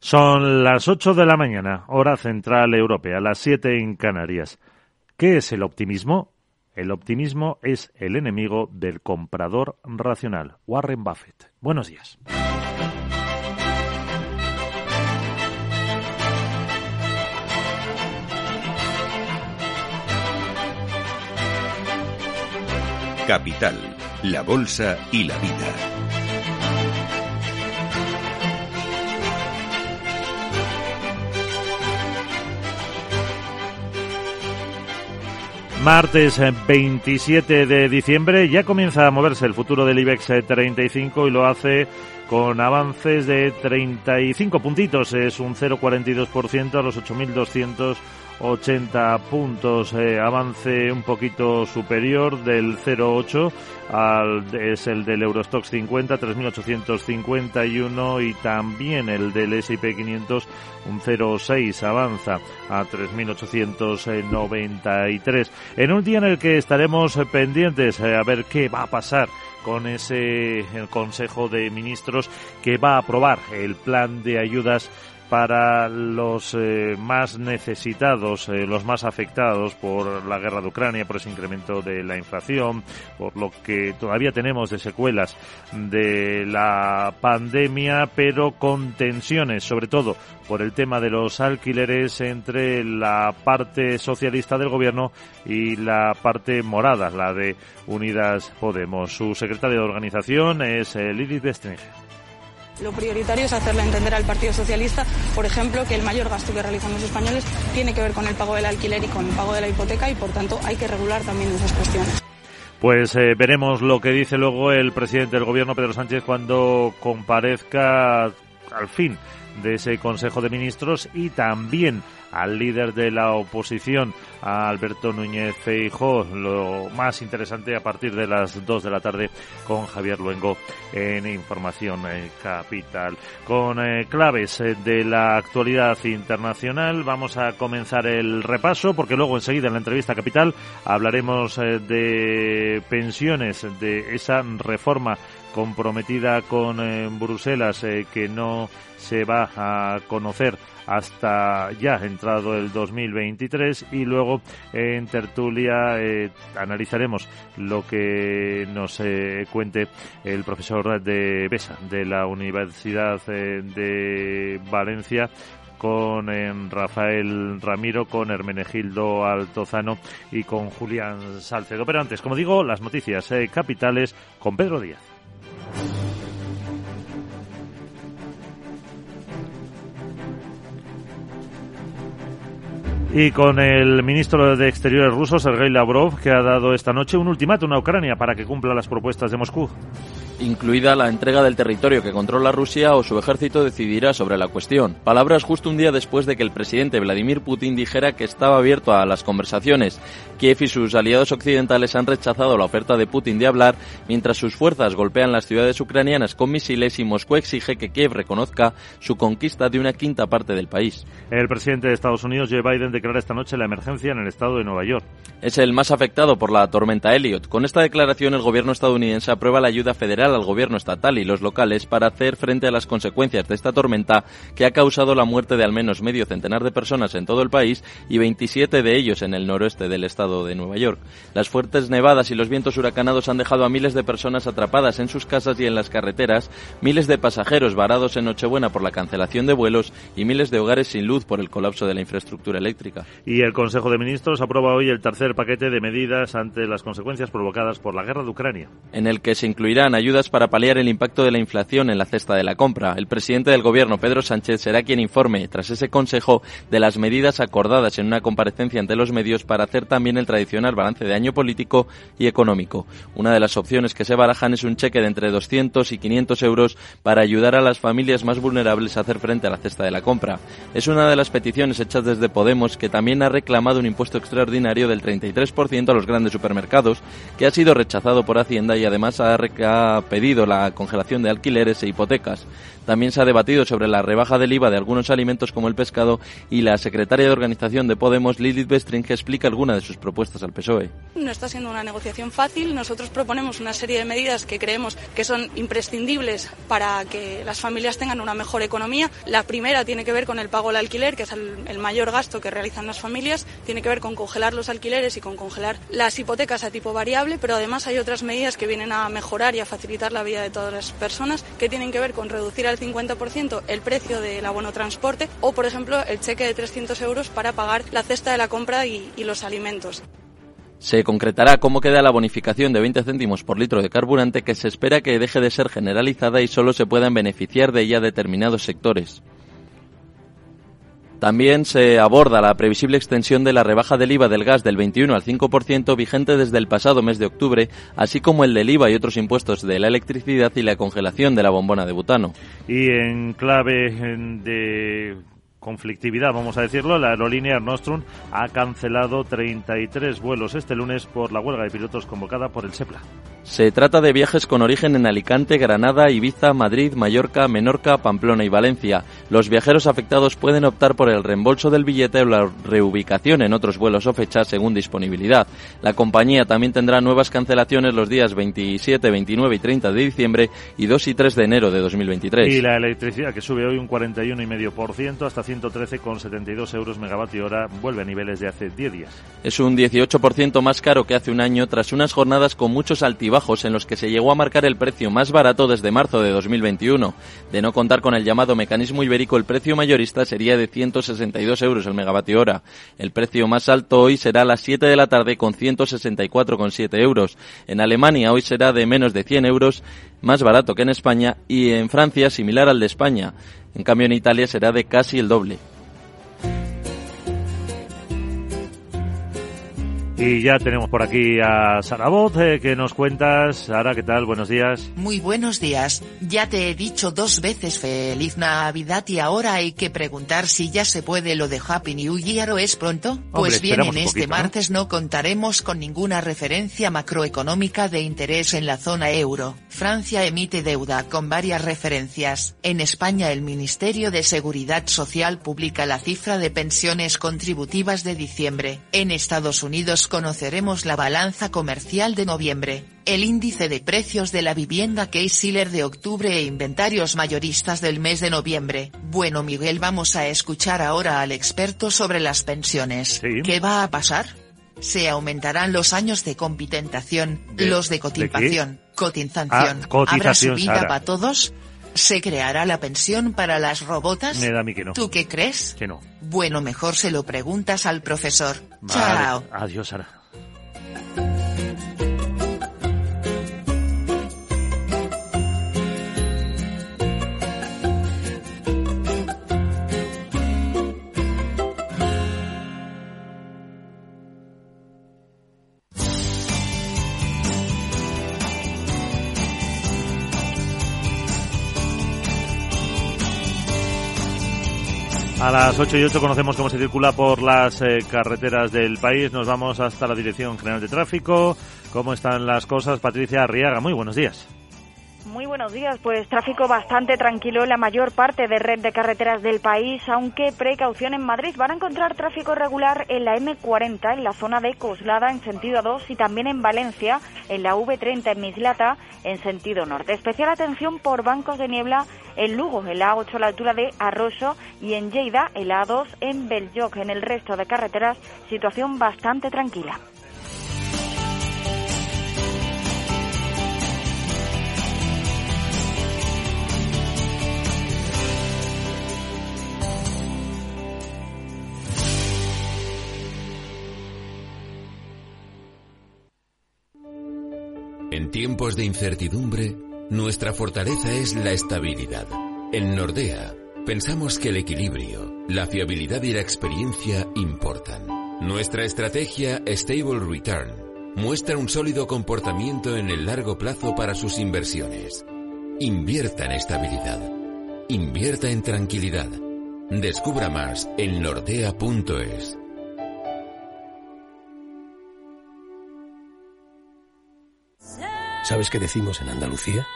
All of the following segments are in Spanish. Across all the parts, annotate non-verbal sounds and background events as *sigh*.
Son las 8 de la mañana, hora central europea, las 7 en Canarias. ¿Qué es el optimismo? El optimismo es el enemigo del comprador racional. Warren Buffett. Buenos días. Capital, la Bolsa y la Vida. Martes 27 de diciembre ya comienza a moverse el futuro del IBEX 35 y lo hace con avances de 35 puntitos, es un 0,42% a los 8.280 puntos, avance un poquito superior del 0,8 al, es el del Eurostox 50, 3.851 y también el del S&P 500 un 0,6 avanza a 3.893. En un día en el que estaremos pendientes eh, a ver qué va a pasar con ese el Consejo de Ministros que va a aprobar el plan de ayudas para los eh, más necesitados, eh, los más afectados por la guerra de Ucrania, por ese incremento de la inflación, por lo que todavía tenemos de secuelas de la pandemia, pero con tensiones, sobre todo por el tema de los alquileres entre la parte socialista del gobierno y la parte morada, la de Unidas Podemos. Su secretaria de organización es eh, Lilith. Lo prioritario es hacerle entender al Partido Socialista, por ejemplo, que el mayor gasto que realizan los españoles tiene que ver con el pago del alquiler y con el pago de la hipoteca y, por tanto, hay que regular también esas cuestiones. Pues eh, veremos lo que dice luego el presidente del gobierno, Pedro Sánchez, cuando comparezca al fin de ese Consejo de Ministros y también al líder de la oposición, Alberto Núñez Feijó. Lo más interesante a partir de las 2 de la tarde con Javier Luengo en Información eh, Capital. Con eh, claves eh, de la actualidad internacional vamos a comenzar el repaso porque luego enseguida en la entrevista Capital hablaremos de pensiones, de esa reforma comprometida con Bruselas que no se va a conocer hasta ya entrado el 2023 y luego en tertulia eh, analizaremos lo que nos eh, cuente el profesor de BESA de la Universidad eh, de Valencia con Rafael Ramiro, con Hermenegildo Altozano y con Julián Salcedo. Pero antes, como digo, las noticias capitales con Pedro Díaz. Thank you. Y con el ministro de Exteriores ruso, Sergei Lavrov, que ha dado esta noche un ultimátum a Ucrania para que cumpla las propuestas de Moscú incluida la entrega del territorio que controla Rusia o su ejército decidirá sobre la cuestión. Palabras justo un día después de que el presidente Vladimir Putin dijera que estaba abierto a las conversaciones. Kiev y sus aliados occidentales han rechazado la oferta de Putin de hablar mientras sus fuerzas golpean las ciudades ucranianas con misiles y Moscú exige que Kiev reconozca su conquista de una quinta parte del país. El presidente de Estados Unidos, Joe Biden, declara esta noche la emergencia en el estado de Nueva York. Es el más afectado por la tormenta Elliot. Con esta declaración, el gobierno estadounidense aprueba la ayuda federal al gobierno estatal y los locales para hacer frente a las consecuencias de esta tormenta que ha causado la muerte de al menos medio centenar de personas en todo el país y 27 de ellos en el noroeste del estado de Nueva York. Las fuertes nevadas y los vientos huracanados han dejado a miles de personas atrapadas en sus casas y en las carreteras, miles de pasajeros varados en Nochebuena por la cancelación de vuelos y miles de hogares sin luz por el colapso de la infraestructura eléctrica. Y el Consejo de Ministros aprueba hoy el tercer paquete de medidas ante las consecuencias provocadas por la guerra de Ucrania. En el que se incluirán ayudas para paliar el impacto de la inflación en la cesta de la compra. El presidente del Gobierno, Pedro Sánchez, será quien informe, tras ese consejo, de las medidas acordadas en una comparecencia ante los medios para hacer también el tradicional balance de año político y económico. Una de las opciones que se barajan es un cheque de entre 200 y 500 euros para ayudar a las familias más vulnerables a hacer frente a la cesta de la compra. Es una de las peticiones hechas desde Podemos, que también ha reclamado un impuesto extraordinario del 33% a los grandes supermercados, que ha sido rechazado por Hacienda y además ha, ha pedido la congelación de alquileres e hipotecas. También se ha debatido sobre la rebaja del IVA de algunos alimentos como el pescado y la secretaria de organización de Podemos, Lilith Bestring, explica alguna de sus propuestas al PSOE. No está siendo una negociación fácil. Nosotros proponemos una serie de medidas que creemos que son imprescindibles para que las familias tengan una mejor economía. La primera tiene que ver con el pago del alquiler, que es el, mayor gasto que realizan las familias. Tiene que ver con congelar los alquileres y con congelar las hipotecas a tipo variable, pero además hay otras medidas que vienen a mejorar y a facilitar la vida de todas las personas, que tienen que ver con reducir al 50% el precio del abono transporte o, por ejemplo, el cheque de 300 euros para pagar la cesta de la compra y, y los alimentos. Se concretará cómo queda la bonificación de 20 céntimos por litro de carburante que se espera que deje de ser generalizada y solo se puedan beneficiar de ella determinados sectores. También se aborda la previsible extensión de la rebaja del IVA del gas del 21 al 5% vigente desde el pasado mes de octubre, así como el del IVA y otros impuestos de la electricidad y la congelación de la bombona de butano. Y en clave de conflictividad, vamos a decirlo, la aerolínea Nostrum ha cancelado 33 vuelos este lunes por la huelga de pilotos convocada por el SEPLA. Se trata de viajes con origen en Alicante, Granada, Ibiza, Madrid, Mallorca, Menorca, Pamplona y Valencia. Los viajeros afectados pueden optar por el reembolso del billete o la reubicación en otros vuelos o fechas según disponibilidad. La compañía también tendrá nuevas cancelaciones los días 27, 29 y 30 de diciembre y 2 y 3 de enero de 2023. Y la electricidad que sube hoy un 41,5% hasta 113,72 euros megavatio hora vuelve a niveles de hace 10 días. Es un 18% más caro que hace un año tras unas jornadas con muchos altibajos en los que se llegó a marcar el precio más barato desde marzo de 2021. De no contar con el llamado mecanismo ibérico, el precio mayorista sería de 162 euros el megavatio hora. El precio más alto hoy será a las 7 de la tarde con 164,7 euros. En Alemania hoy será de menos de 100 euros, más barato que en España, y en Francia similar al de España. En cambio, en Italia será de casi el doble. Y ya tenemos por aquí a Sara Voz, eh, que nos cuentas. Sara, ¿qué tal? Buenos días. Muy buenos días. Ya te he dicho dos veces feliz Navidad y ahora hay que preguntar si ya se puede lo de Happy New Year o es pronto. pues bien, en este martes ¿no? contaremos con ninguna referencia macroeconómica de interés en la zona euro. Francia emite deuda con varias referencias. En España el Ministerio de Seguridad Social publica la cifra de pensiones contributivas de diciembre. En Estados Unidos conoceremos la balanza comercial de noviembre, el índice de precios de la vivienda Case-Shiller de octubre e inventarios mayoristas del mes de noviembre. Bueno Miguel vamos a escuchar ahora al experto sobre las pensiones. ¿Qué va a pasar? Se aumentarán los años de compitentación, los de cotización, cotización, ah, ¿habrá subida para todos? ¿Se creará la pensión para las robotas? Me da a mí que no. ¿Tú qué crees? Que no. Bueno, mejor se lo preguntas al profesor. Chao. Adiós, Sara. A las 8 y 8 conocemos cómo se circula por las eh, carreteras del país. Nos vamos hasta la Dirección General de Tráfico. ¿Cómo están las cosas? Patricia Arriaga, muy buenos días. Muy buenos días. Pues tráfico bastante tranquilo en la mayor parte de red de carreteras del país, aunque precaución en Madrid. Van a encontrar tráfico regular en la M40, en la zona de Coslada, en sentido 2, y también en Valencia, en la V30, en Mislata, en sentido norte. Especial atención por bancos de niebla en Lugo, en la A8 a la altura de Arroyo, y en Lleida, en la A2 en Belloc. En el resto de carreteras, situación bastante tranquila. Tiempos de incertidumbre, nuestra fortaleza es la estabilidad. En Nordea, pensamos que el equilibrio, la fiabilidad y la experiencia importan. Nuestra estrategia Stable Return muestra un sólido comportamiento en el largo plazo para sus inversiones. Invierta en estabilidad. Invierta en tranquilidad. Descubra más en nordea.es. ¿Sabes qué decimos en Andalucía?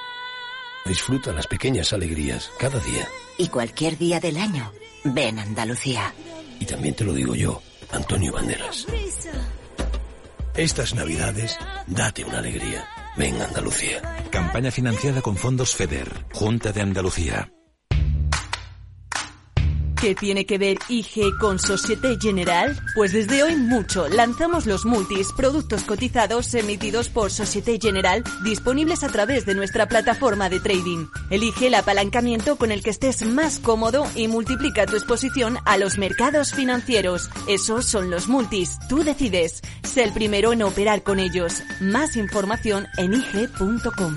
Disfruta las pequeñas alegrías cada día. Y cualquier día del año, ven Andalucía. Y también te lo digo yo, Antonio Banderas. Estas navidades, date una alegría. Ven Andalucía. Campaña financiada con fondos FEDER, Junta de Andalucía. ¿Qué tiene que ver IG con Societe General? Pues desde hoy mucho. Lanzamos los multis, productos cotizados emitidos por Societe General, disponibles a través de nuestra plataforma de trading. Elige el apalancamiento con el que estés más cómodo y multiplica tu exposición a los mercados financieros. Esos son los multis. Tú decides. Sé el primero en operar con ellos. Más información en IG.com.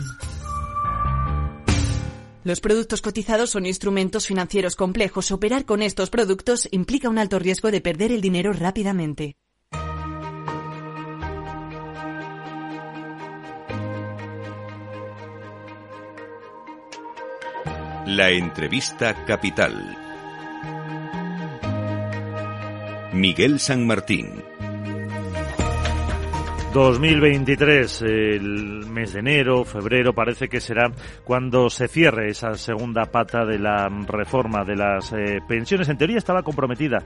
Los productos cotizados son instrumentos financieros complejos. Operar con estos productos implica un alto riesgo de perder el dinero rápidamente. La entrevista capital. Miguel San Martín. 2023, el mes de enero, febrero, parece que será cuando se cierre esa segunda pata de la reforma de las eh, pensiones. En teoría estaba comprometida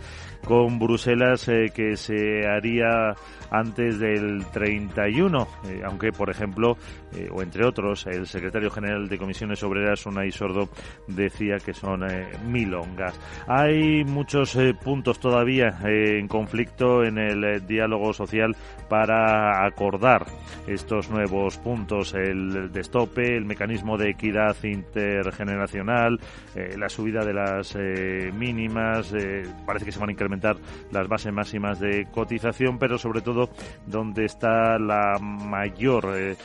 con Bruselas eh, que se haría antes del 31, eh, aunque, por ejemplo, o entre otros, el secretario general de Comisiones Obreras, Unai Sordo, decía que son milongas. Hay muchos puntos todavía en conflicto en el diálogo social para acordar estos nuevos puntos, el destope, el mecanismo de equidad intergeneracional, eh, la subida de las eh, mínimas, eh, parece que se van a incrementar las bases máximas de cotización, pero sobre todo donde está la mayor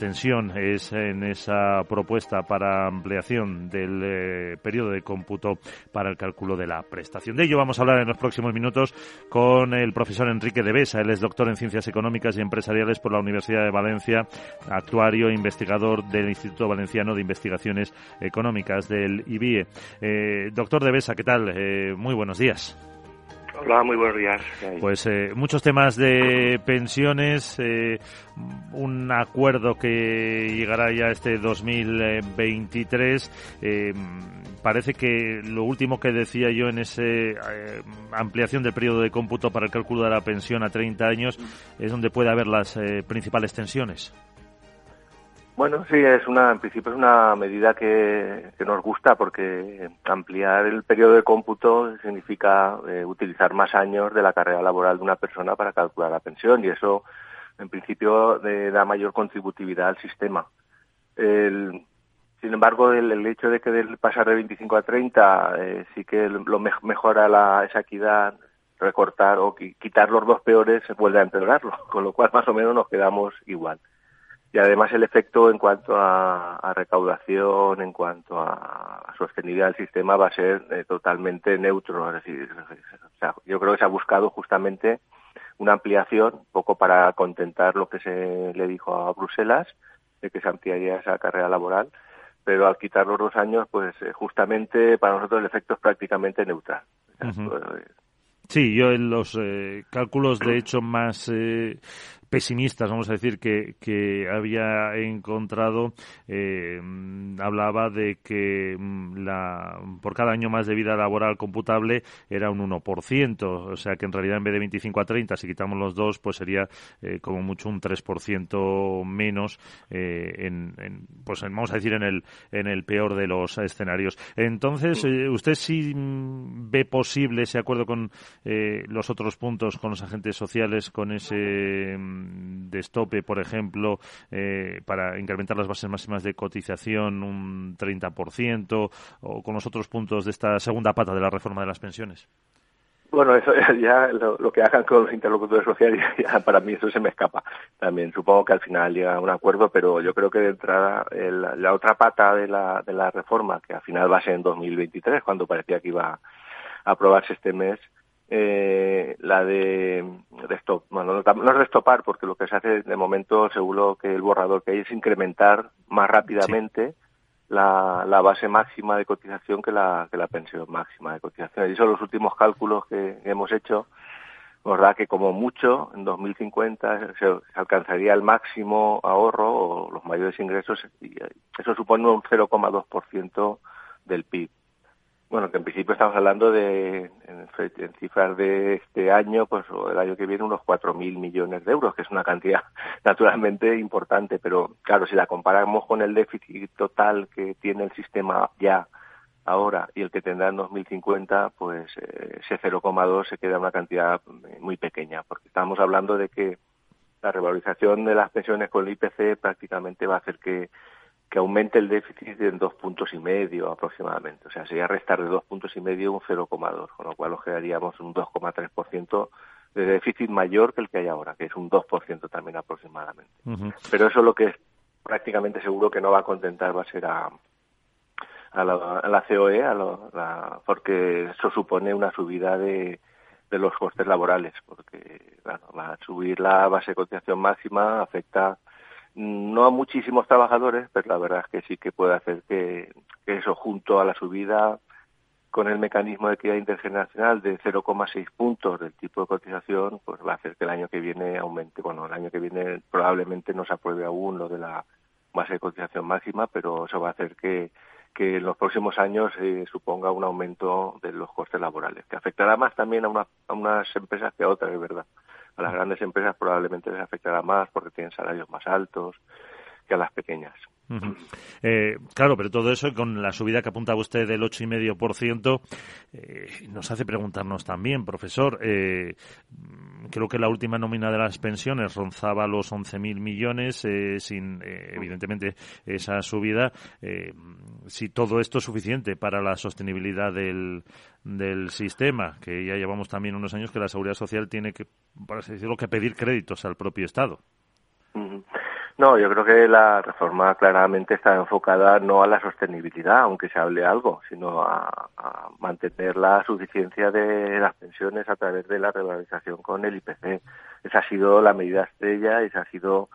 tensión es en esa propuesta para ampliación del eh, periodo de cómputo para el cálculo de la prestación. De ello vamos a hablar en los próximos minutos con el profesor Enrique de Besa. Él es doctor en Ciencias Económicas y Empresariales por la Universidad de Valencia, actuario e investigador del Instituto Valenciano de Investigaciones Económicas del IBIE. Eh, doctor de Besa, ¿qué tal? Eh, muy buenos días. Hola, muy buenos días. Pues eh, muchos temas de pensiones, eh, un acuerdo que llegará ya este 2023. Eh, parece que lo último que decía yo en esa ampliación del periodo de cómputo para el cálculo de la pensión a 30 años es donde puede haber las principales tensiones. Bueno, sí, es una, en principio es una medida que, nos gusta porque ampliar el periodo de cómputo significa eh, utilizar más años de la carrera laboral de una persona para calcular la pensión y eso, en principio, da mayor contributividad al sistema. sin embargo, el, hecho de que pasar de 25 a 30 eh, sí que lo mejora la, esa equidad, recortar o quitar los dos peores vuelve a empeorarlo, *laughs* con lo cual más o menos nos quedamos igual y además el efecto en cuanto a, recaudación, en cuanto a, sostenibilidad del sistema va a ser eh, totalmente neutro. Es decir, yo creo que se ha buscado justamente una ampliación, poco para contentar lo que se le dijo a Bruselas, de que se ampliaría esa carrera laboral, pero al quitar los dos años, pues eh, justamente para nosotros el efecto es prácticamente neutral. Sí, yo en los eh, cálculos de hecho más pesimistas, vamos a decir, que, que había encontrado, eh, hablaba de que mm, la, por cada año más de vida laboral computable era un 1%, o sea que en realidad en vez de 25 a 30, si quitamos los dos, pues sería eh, como mucho un 3% menos, eh, en, pues vamos a decir, en el, en el peor de los escenarios. Entonces, ¿usted sí mm, ve posible ese acuerdo con los otros puntos, con los agentes sociales, con ese mm, de estope, por ejemplo, eh, para incrementar las bases máximas de cotización un 30%, o con los otros puntos de esta segunda pata de la reforma de las pensiones? Bueno, eso *laughs* ya lo, que hagan con los interlocutores sociales, *laughs* ya para mí eso se me escapa. También supongo que al final llega a un acuerdo, pero yo creo que de entrada la otra pata de la, de la reforma, que al final va a ser en 2023, cuando parecía que iba a aprobarse este mes, eh, la de, stop, bueno, no, es de stopar porque lo que se hace de momento, seguro que el borrador que hay es incrementar más rápidamente la, la, base máxima de cotización que la, que la pensión máxima de cotización. Y son los últimos cálculos que, hemos hecho nos da que como mucho en 2050 se, alcanzaría el máximo ahorro o los mayores ingresos y eso supone un 0,2% del PIB. Bueno, que en principio estamos hablando de, en, cifras de este año, pues o el año que viene, unos 4.000 millones de euros, que es una cantidad *laughs* naturalmente importante, pero claro, si la comparamos con el déficit total que tiene el sistema ya ahora y el que tendrá en 2050, pues eh, ese 0,2 se queda una cantidad muy pequeña, porque estamos hablando de que la revalorización de las pensiones con el IPC prácticamente va a hacer que que aumente el déficit en dos puntos y medio aproximadamente. O sea, sería restar de dos puntos y medio un 0,2, con lo cual nos quedaríamos un 2,3% de déficit mayor que el que hay ahora, que es un 2% también aproximadamente. Pero eso lo que es prácticamente seguro que no va a contentar va a ser a, a, la, COE, a la, porque eso supone una subida de, de los costes laborales, porque va a subir la base de cotización máxima afecta no a muchísimos trabajadores, pero la verdad es que sí que puede hacer que, eso junto a la subida con el mecanismo de equidad intergeneracional de 0,6 puntos del tipo de cotización, pues va a hacer que el año que viene aumente. Bueno, el año que viene probablemente no se apruebe aún lo de la base de cotización máxima, pero eso va a hacer que, en los próximos años se suponga un aumento de los costes laborales, que afectará más también a, a unas empresas que a otras, es verdad. A las grandes empresas probablemente les afectará más porque tienen salarios más altos que a las pequeñas. Eh, claro, pero todo eso con la subida que apuntaba usted del 8,5% eh, nos hace preguntarnos también, profesor, eh, creo que la última nómina de las pensiones ronzaba los 11.000 millones, eh, sin evidentemente esa subida, si todo esto es suficiente para la sostenibilidad del, del sistema, que ya llevamos también unos años que la Seguridad Social tiene que, por así decirlo, que pedir créditos al propio Estado. No, yo creo que la reforma claramente está enfocada no a la sostenibilidad, aunque se hable algo, sino a, mantener la suficiencia de las pensiones a través de la revalorización con el IPC. Esa ha sido la medida estrella, esa ha sido,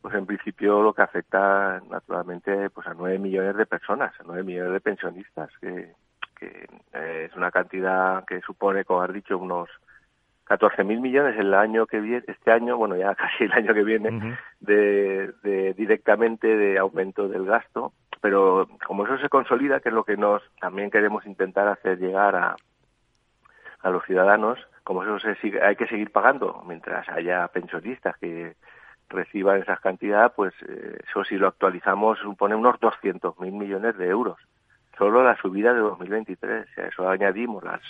pues en principio, lo que afecta naturalmente pues a nueve millones de personas, a nueve millones de pensionistas, que, que es una cantidad que supone, como has dicho, unos 14.000 millones el año que viene, este año, bueno, ya *laughs* casi el año que viene, de, directamente de aumento del gasto. Pero como eso se consolida, que es lo que nos también queremos intentar hacer llegar a, a los ciudadanos, como eso se sigue, hay que seguir pagando mientras haya pensionistas que reciban esas cantidades, pues eh, eso si lo actualizamos supone unos 200.000 millones de euros. Solo la subida de 2023, a eso añadimos las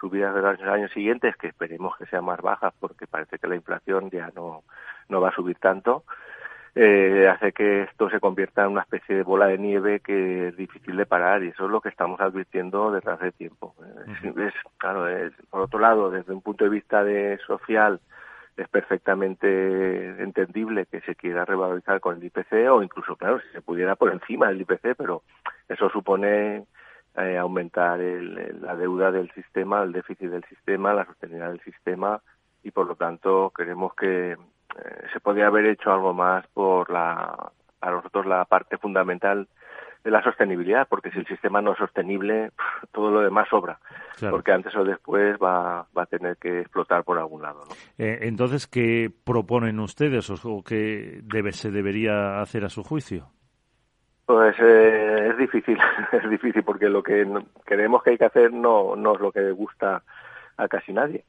subidas de los años siguientes, que esperemos que sean más bajas porque parece que la inflación ya no, no va a subir tanto, eh, hace que esto se convierta en una especie de bola de nieve que es difícil de parar y eso es lo que estamos advirtiendo desde hace tiempo. Es, claro, es, por otro lado, desde un punto de vista de social, es perfectamente entendible que se quiera revalorizar con el IPC o incluso, claro, si se pudiera por encima del IPC, pero eso supone eh, aumentar la deuda del sistema, el déficit del sistema, la sostenibilidad del sistema y por lo tanto creemos que eh, se podría haber hecho algo más por la, a nosotros la parte fundamental de la sostenibilidad, porque si el sistema no es sostenible, todo lo demás sobra, porque antes o después va, va a tener que explotar por algún lado. Eh, entonces, ¿qué proponen ustedes o qué debe, se debería hacer a su juicio? Pues eh, es difícil, *laughs* es difícil porque lo que creemos que hay que hacer no, no es lo que gusta a casi nadie.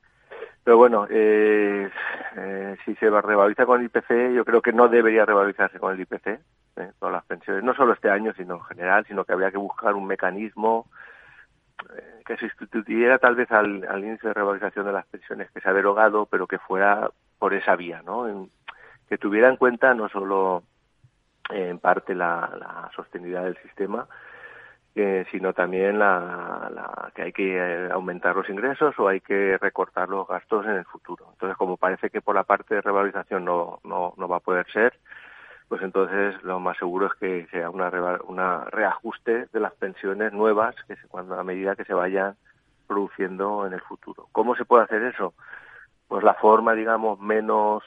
Pero bueno, eh, eh, si se revaloriza con el IPC, yo creo que no debería revalorizarse con el IPC, eh, todas las pensiones, no solo este año, sino en general, sino que habría que buscar un mecanismo eh, que sustituyera tal vez al, al índice de revalorización de las pensiones que se ha derogado, pero que fuera por esa vía, ¿no? que tuviera en cuenta no solo en parte la, sostenibilidad del sistema, eh, sino también la, que hay que eh, aumentar los ingresos o hay que recortar los gastos en el futuro. Entonces, como parece que por la parte de revalorización no, no, no va a poder ser, pues entonces lo más seguro es que sea una, una reajuste de las pensiones nuevas que se, cuando a medida que se vayan produciendo en el futuro. ¿Cómo se puede hacer eso? Pues la forma, digamos, menos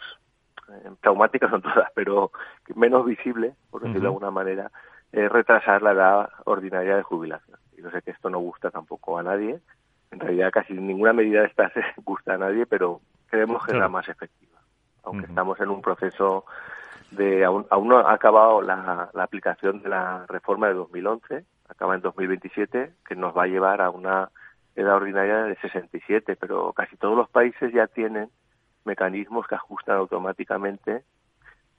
traumáticas son todas, pero menos visible, por decirlo de alguna manera, es retrasar la edad ordinaria de jubilación. Y no sé que esto no gusta tampoco a nadie. En realidad casi ninguna medida de estas *laughs* gusta a nadie, pero creemos que es la más efectiva. Aunque estamos en un proceso de aún, aún no ha acabado la, la, aplicación de la reforma de 2011, acaba en 2027, que nos va a llevar a una edad ordinaria de 67, pero casi todos los países ya tienen mecanismos que ajustan automáticamente,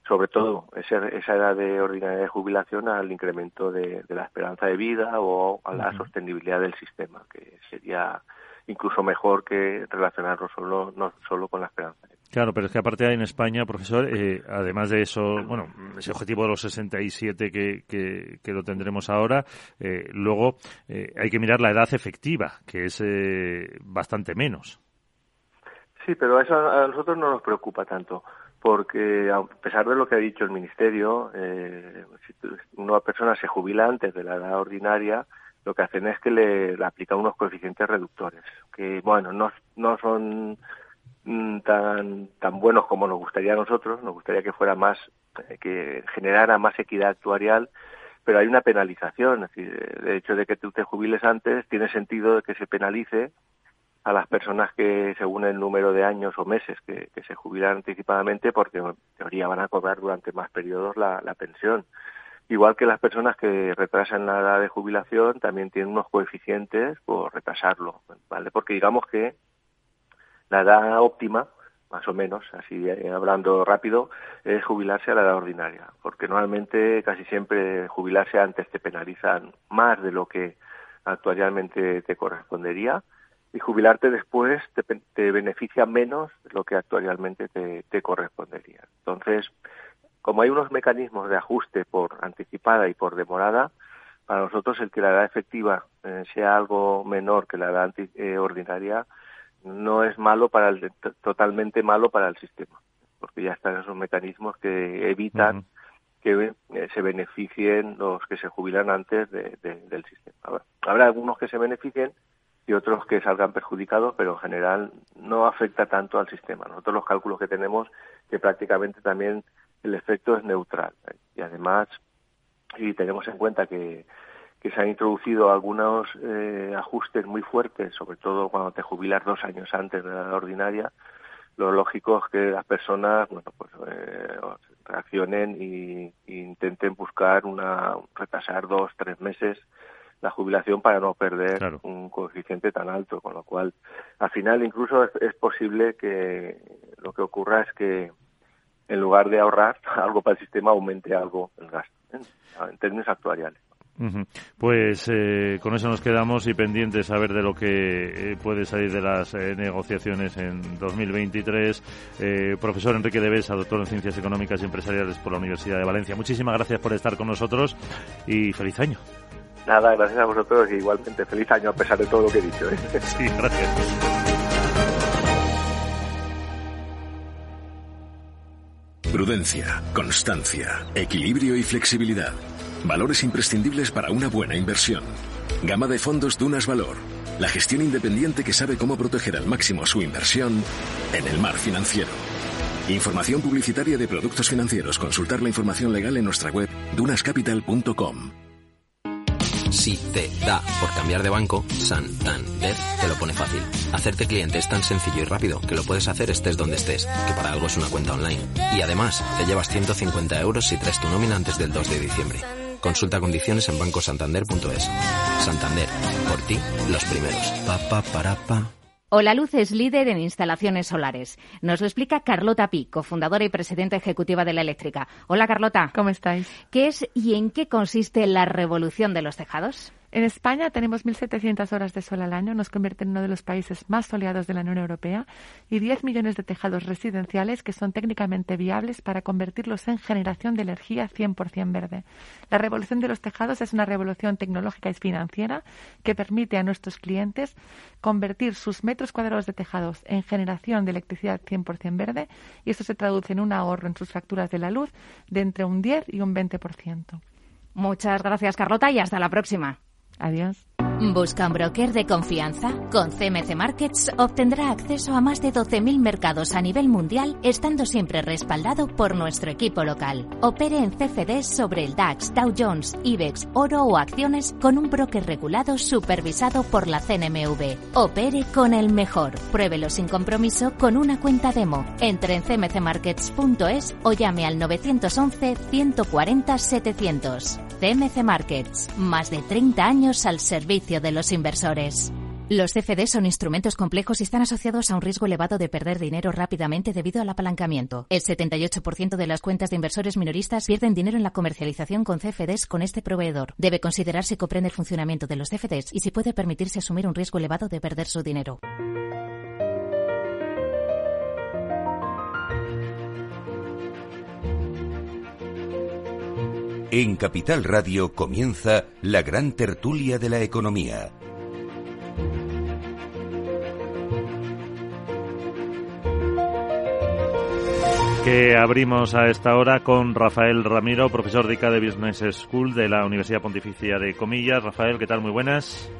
sobre todo esa, edad de ordinaria de jubilación al incremento de, la esperanza de vida o a la sostenibilidad del sistema, que sería incluso mejor que relacionarlo solo, no solo con la esperanza. Claro, pero es que aparte en España, profesor, eh, además de eso, bueno, ese objetivo de los 67 que, que, que lo tendremos ahora, eh, luego eh, hay que mirar la edad efectiva, que es bastante menos. Sí, pero eso a nosotros no nos preocupa tanto, porque a pesar de lo que ha dicho el Ministerio, si una persona se jubila antes de la edad ordinaria, lo que hacen es que le, le aplican unos coeficientes reductores, que bueno, no, no son mm, tan tan buenos como nos gustaría a nosotros, nos gustaría que fuera más, eh, que generara más equidad actuarial, pero hay una penalización, es decir, el hecho de que tú te jubiles antes tiene sentido de que se penalice a las personas que según el número de años o meses que, se jubilan anticipadamente porque en teoría van a cobrar durante más periodos la, la pensión. Igual que las personas que retrasan la edad de jubilación también tienen unos coeficientes por retrasarlo, ¿vale? Porque digamos que la edad óptima, más o menos, así eh, hablando rápido, es jubilarse a la edad ordinaria, porque normalmente casi siempre jubilarse antes te penalizan más de lo que actualmente te correspondería y jubilarte después te, te beneficia menos de lo que actualmente te, te correspondería. Entonces, como hay unos mecanismos de ajuste por anticipada y por demorada, para nosotros el que la edad efectiva eh, sea algo menor que la edad eh, ordinaria no es malo para el totalmente malo para el sistema, porque ya están esos mecanismos que evitan que eh, se beneficien los que se jubilan antes del sistema. Habrá algunos que se beneficien y otros que salgan perjudicados, pero en general no afecta tanto al sistema. Nosotros los cálculos que tenemos que prácticamente también el efecto es neutral. ¿eh? Y además, y tenemos en cuenta que, que se han introducido algunos eh, ajustes muy fuertes, sobre todo cuando te jubilas dos años antes de la ordinaria, lo lógico es que las personas bueno pues eh, reaccionen y, intenten buscar una retrasar dos tres meses la jubilación para no perder un coeficiente tan alto con lo cual al final incluso es posible que lo que ocurra es que en lugar de ahorrar *laughs* algo para el sistema, aumente algo el gasto, ¿eh? en términos actuariales. Pues eh, con eso nos quedamos y pendientes a ver de lo que eh, puede salir de las negociaciones en 2023. profesor Enrique de Besa, doctor en Ciencias Económicas y Empresariales por la Universidad de Valencia. Muchísimas gracias por estar con nosotros y feliz año. Nada, gracias a vosotros y igualmente feliz año a pesar de todo lo que he dicho. *laughs* Sí, gracias. Prudencia, constancia, equilibrio y flexibilidad. Valores imprescindibles para una buena inversión. Gama de fondos Dunas Valor. La gestión independiente que sabe cómo proteger al máximo su inversión en el mar financiero. Información publicitaria de productos financieros. Consultar la información legal en nuestra web dunascapital.com. Si te da por cambiar de banco, Santander te lo pone fácil. Hacerte cliente es tan sencillo y rápido que lo puedes hacer estés donde estés, que para algo es una cuenta online. Y además, te llevas 150 euros si traes tu nómina antes del 2 de diciembre. Consulta condiciones en bancosantander.es. Santander, por ti, los primeros. Pa, pa, para, pa. Hola Luz es líder en instalaciones solares. Nos lo explica Carlota Pi, cofundadora y presidenta ejecutiva de la eléctrica. Hola Carlota. ¿Cómo estáis? ¿Qué es y en qué consiste la revolución de los tejados? En España tenemos 1.700 horas de sol al año, nos convierte en uno de los países más soleados de la Unión Europea y 10 millones de tejados residenciales que son técnicamente viables para convertirlos en generación de energía 100% verde. La revolución de los tejados es una revolución tecnológica y financiera que permite a nuestros clientes convertir sus metros cuadrados de tejados en generación de electricidad 100% verde y esto se traduce en un ahorro en sus facturas de la luz de entre un 10 y un 20%. Muchas gracias, Carlota, y hasta la próxima. Adiós. ¿Busca un broker de confianza? Con CMC Markets obtendrá acceso a más de 12.000 mercados a nivel mundial, estando siempre respaldado por nuestro equipo local. Opere en CFDs sobre el DAX, Dow Jones, IBEX, oro o acciones con un broker regulado supervisado por la CNMV. Opere con el mejor. Pruébelo sin compromiso con una cuenta demo. Entre en cmcmarkets.es o llame al 911 140 700. CMC Markets, más de 30 años al servicio de los inversores. Los CFD son instrumentos complejos y están asociados a un riesgo elevado de perder dinero rápidamente debido al apalancamiento. El 78% de las cuentas de inversores minoristas pierden dinero en la comercialización con CFDs con este proveedor. Debe considerar si comprende el funcionamiento de los CFDs y si puede permitirse asumir un riesgo elevado de perder su dinero. En Capital Radio comienza la gran tertulia de la economía. que abrimos a esta hora con Rafael Ramiro, profesor de ICA de Business School de la Universidad Pontificia de Comillas. Rafael, ¿qué tal? Muy buenas.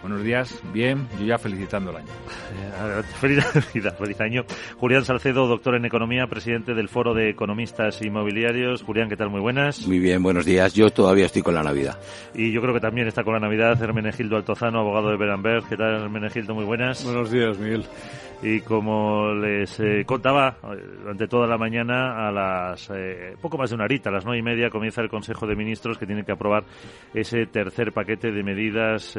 Buenos días, bien, yo ya felicitando el año. Eh, *laughs* feliz, feliz año. Julián Salcedo, doctor en Economía, presidente del Foro de Economistas Inmobiliarios. Julián, ¿qué tal? Muy buenas. Muy bien, buenos días. Yo todavía estoy con la Navidad. Y yo creo que también está con la Navidad Hermenegildo Altozano, abogado de Berenberg. ¿Qué tal, Hermenegildo? Muy buenas. Buenos días, Miguel. Y como les eh, contaba, eh, durante toda la mañana, a las eh, poco más de una horita, a las nueve y media, comienza el Consejo de Ministros que tiene que aprobar ese tercer paquete de medidas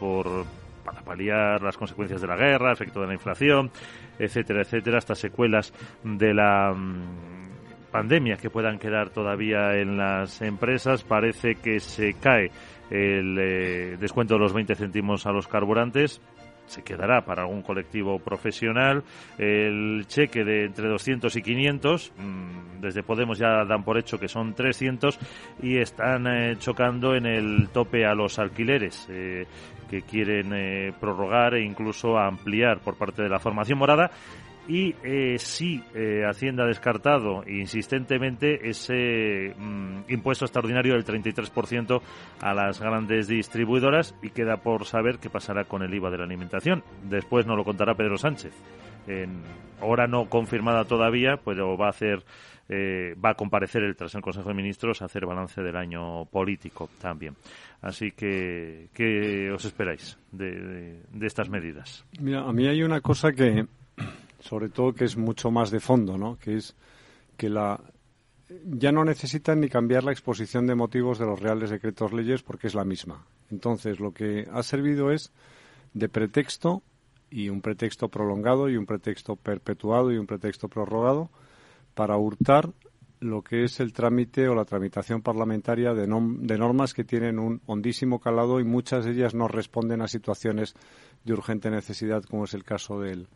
por para paliar las consecuencias de la guerra, efecto de la inflación, etcétera, etcétera, hasta secuelas de la mm, pandemia que puedan quedar todavía en las empresas. Parece que se cae el descuento de los 20 céntimos a los carburantes, se quedará para algún colectivo profesional. El cheque de entre 200 y 500, mm, desde Podemos ya dan por hecho que son 300 y están eh, chocando en el tope a los alquileres. Eh, que quieren eh, prorrogar e incluso ampliar por parte de la formación morada y eh, sí eh, Hacienda ha descartado insistentemente ese mm, impuesto extraordinario del 33% a las grandes distribuidoras y queda por saber qué pasará con el IVA de la alimentación. Después nos lo contará Pedro Sánchez. En hora no confirmada todavía, pero va a hacer eh, va a comparecer el, tras el Consejo de Ministros a hacer balance del año político también. Así que, ¿qué os esperáis de, de estas medidas? Mira, a mí hay una cosa que, sobre todo que es mucho más de fondo, ¿no? Que es que la ya no necesitan ni cambiar la exposición de motivos de los reales decretos leyes porque es la misma. Entonces, lo que ha servido es de pretexto y un pretexto prolongado y un pretexto perpetuado y un pretexto prorrogado para hurtar lo que es el trámite o la tramitación parlamentaria de, de, normas que tienen un hondísimo calado y muchas de ellas no responden a situaciones de urgente necesidad, como es el caso del,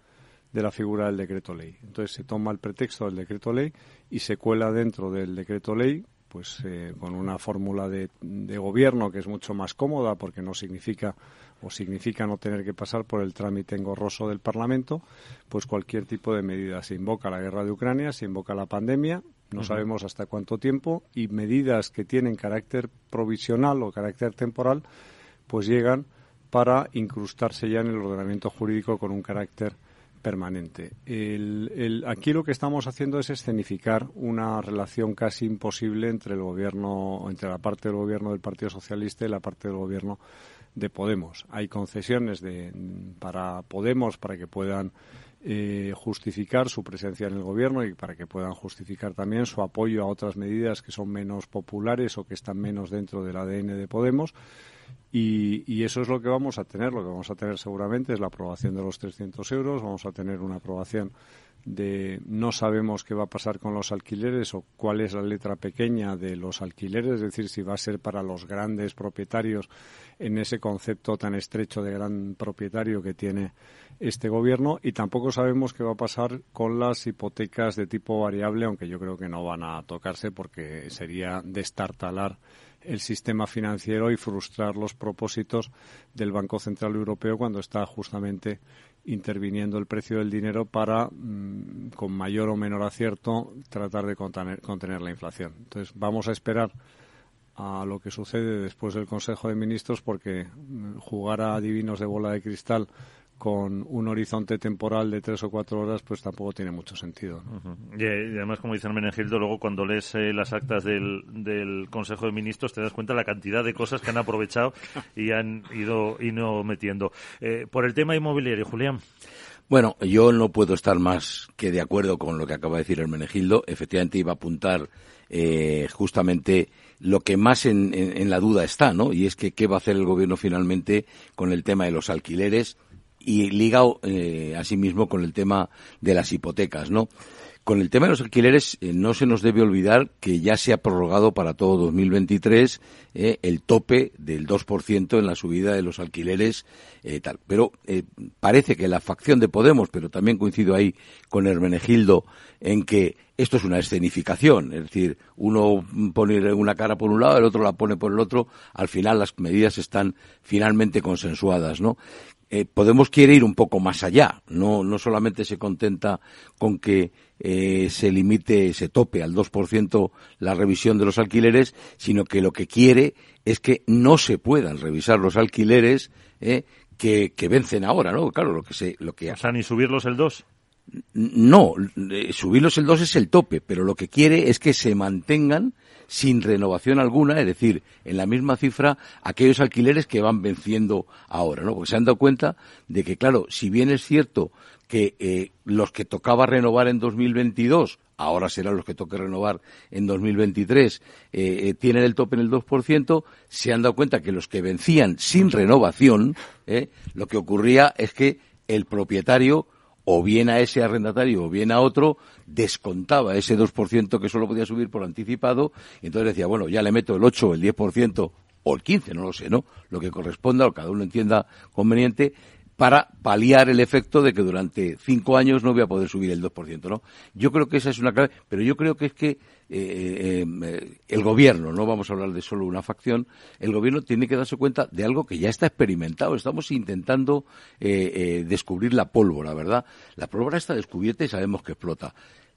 de la figura del decreto ley. Entonces se toma el pretexto del decreto ley y se cuela dentro del decreto ley pues eh, con una fórmula de, de, gobierno que es mucho más cómoda porque no significa o significa no tener que pasar por el trámite engorroso del Parlamento, pues cualquier tipo de medida. Se invoca la guerra de Ucrania, se invoca la pandemia, no sabemos hasta cuánto tiempo, y medidas que tienen carácter provisional o carácter temporal, pues llegan para incrustarse ya en el ordenamiento jurídico con un carácter permanente. El, aquí lo que estamos haciendo es escenificar una relación casi imposible entre el gobierno, entre la parte del gobierno del Partido Socialista y la parte del gobierno de Podemos. Hay concesiones de, para Podemos para que puedan eh, justificar su presencia en el gobierno y para que puedan justificar también su apoyo a otras medidas que son menos populares o que están menos dentro del ADN de Podemos y, eso es lo que vamos a tener. Lo que vamos a tener seguramente es la aprobación de los 300 euros. Vamos a tener una aprobación de no sabemos qué va a pasar con los alquileres o cuál es la letra pequeña de los alquileres, es decir, si va a ser para los grandes propietarios en ese concepto tan estrecho de gran propietario que tiene este gobierno y tampoco sabemos qué va a pasar con las hipotecas de tipo variable, aunque yo creo que no van a tocarse porque sería destartalar el sistema financiero y frustrar los propósitos del Banco Central Europeo cuando está justamente interviniendo el precio del dinero para, mm, con mayor o menor acierto, tratar de contener, la inflación. Entonces, vamos a esperar a lo que sucede después del Consejo de Ministros porque mm, jugar a divinos de bola de cristal con un horizonte temporal de tres o cuatro horas, pues tampoco tiene mucho sentido. y, además, como dice Menegildo, luego cuando lees eh, las actas del, del, Consejo de Ministros te das cuenta de la cantidad de cosas que han aprovechado y han ido, ido metiendo. Eh, por el tema inmobiliario, Julián. Bueno, yo no puedo estar más que de acuerdo con lo que acaba de decir el Menegildo. Efectivamente iba a apuntar eh, justamente lo que más en, en, la duda está, ¿no? Y es que qué va a hacer el gobierno finalmente con el tema de los alquileres y ligado eh, asimismo con el tema de las hipotecas, ¿no? Con el tema de los alquileres eh, no se nos debe olvidar que ya se ha prorrogado para todo 2023 eh, el tope del 2% en la subida de los alquileres eh, tal. Pero eh, parece que la facción de Podemos, pero también coincido ahí con Hermenegildo en que esto es una escenificación, es decir, uno pone una cara por un lado, el otro la pone por el otro, al final las medidas están finalmente consensuadas, ¿no? Eh, Podemos quiere ir un poco más allá, no, no solamente se contenta con que eh, se limite, se tope al 2% la revisión de los alquileres, sino que lo que quiere es que no se puedan revisar los alquileres eh, que, que, vencen ahora, ¿no? Claro, lo que se, lo que. O sea, ni subirlos el 2. No, eh, subirlos el 2 es el tope, pero lo que quiere es que se mantengan sin renovación alguna, es decir, en la misma cifra aquellos alquileres que van venciendo ahora, ¿no? Porque se han dado cuenta de que, claro, si bien es cierto que eh, los que tocaba renovar en 2022 ahora serán los que toque renovar en 2023, eh, eh, tienen el tope en el 2%, se han dado cuenta que los que vencían sin renovación, eh, lo que ocurría es que el propietario o bien a ese arrendatario o bien a otro, descontaba ese 2% que solo podía subir por anticipado, y entonces decía, bueno, ya le meto el 8 o el 10% o el 15, no lo sé, ¿no? Lo que corresponda o cada uno entienda conveniente, para paliar el efecto de que durante cinco años no voy a poder subir el 2%, ¿no? Yo creo que esa es una clave, pero yo creo que es que eh, eh, el gobierno, no vamos a hablar de solo una facción, el gobierno tiene que darse cuenta de algo que ya está experimentado. Estamos intentando eh, descubrir la pólvora, ¿verdad? La pólvora está descubierta y sabemos que explota.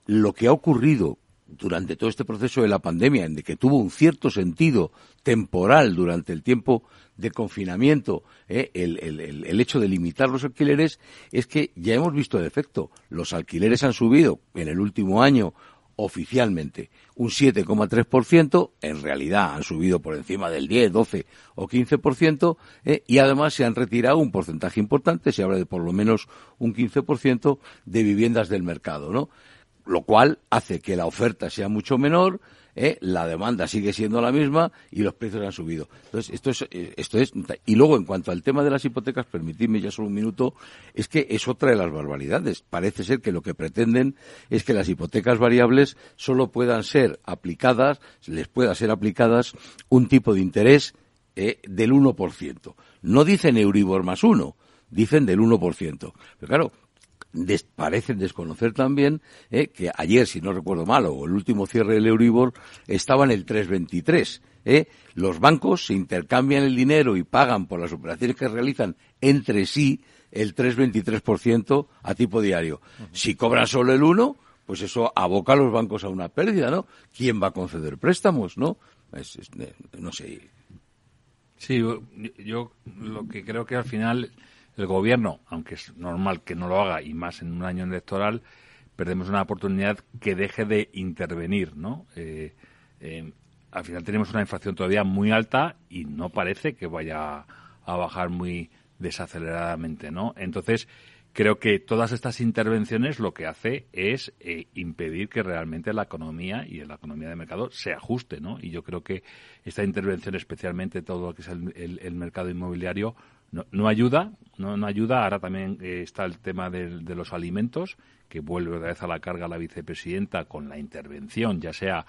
Lo que ha ocurrido durante todo este proceso de la pandemia, en que tuvo un cierto sentido temporal durante el tiempo de confinamiento, eh, el, el, el, hecho de limitar los alquileres, es que ya hemos visto el efecto. Los alquileres han subido en el último año oficialmente un 7,3%, en realidad han subido por encima del 10, 12 o 15%, eh, y además se han retirado un porcentaje importante, se habla de por lo menos un 15% de viviendas del mercado, ¿no? lo cual hace que la oferta sea mucho menor, ¿eh? la demanda sigue siendo la misma y los precios han subido. Entonces, esto es, eh, esto es, y luego en cuanto al tema de las hipotecas, permitidme ya solo un minuto, es que es otra de las barbaridades. Parece ser que lo que pretenden es que las hipotecas variables solo puedan ser aplicadas, les pueda ser aplicadas un tipo de interés eh, del 1%. No dicen Euribor más uno, dicen del 1%. Pero claro, parecen desconocer también eh, que ayer, si no recuerdo mal, o el último cierre del Euribor, estaba en el 323. Eh. Los bancos se intercambian el dinero y pagan por las operaciones que realizan entre sí el 3,23% a tipo diario. Si cobran solo el 1, pues eso aboca a los bancos a una pérdida, ¿no? ¿Quién va a conceder préstamos, no? Eh, no sé. Sí, yo lo que creo que al final el gobierno, aunque es normal que no lo haga y más en un año electoral, perdemos una oportunidad que deje de intervenir, ¿no? Eh, eh, al final tenemos una inflación todavía muy alta y no parece que vaya a bajar muy desaceleradamente, ¿no? Entonces, creo que todas estas intervenciones lo que hace es eh, impedir que realmente la economía y la economía de mercado se ajuste, ¿no? Y yo creo que esta intervención, especialmente todo lo que es el mercado inmobiliario, no, no ayuda, no, ayuda. Ahora también eh, está el tema de, los alimentos, que vuelve otra vez a la carga la vicepresidenta con la intervención, ya sea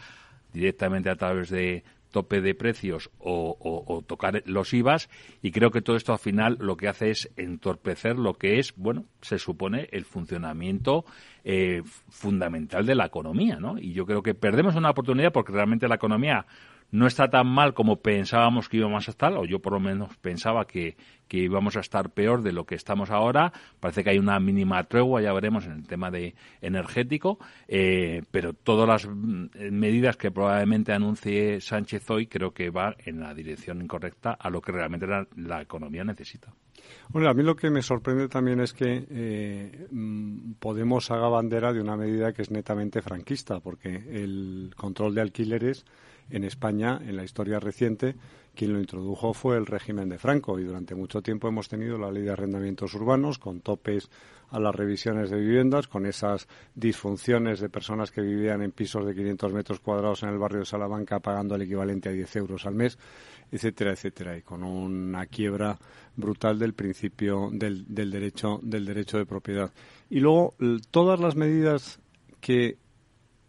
directamente a través de tope de precios o, tocar los IVAs y creo que todo esto al final lo que hace es entorpecer lo que es, bueno, se supone el funcionamiento eh, fundamental de la economía, ¿no? Y yo creo que perdemos una oportunidad porque realmente la economía no está tan mal como pensábamos que íbamos a estar, o yo por lo menos pensaba que, que íbamos a estar peor de lo que estamos ahora. Parece que hay una mínima tregua, ya veremos en el tema de energético, eh, pero todas las mm, medidas que probablemente anuncie Sánchez hoy creo que va en la dirección incorrecta a lo que realmente la, economía necesita. Bueno, a mí lo que me sorprende también es que eh, mm, Podemos haga bandera de una medida que es netamente franquista, porque el control de alquileres en España, en la historia reciente, quien lo introdujo fue el régimen de Franco y durante mucho tiempo hemos tenido la ley de arrendamientos urbanos con topes a las revisiones de viviendas, con esas disfunciones de personas que vivían en pisos de 500 metros cuadrados en el barrio de Salamanca pagando el equivalente a 10 euros al mes, etcétera, etcétera, y con una quiebra brutal del principio del, del derecho del derecho de propiedad. Y luego todas las medidas que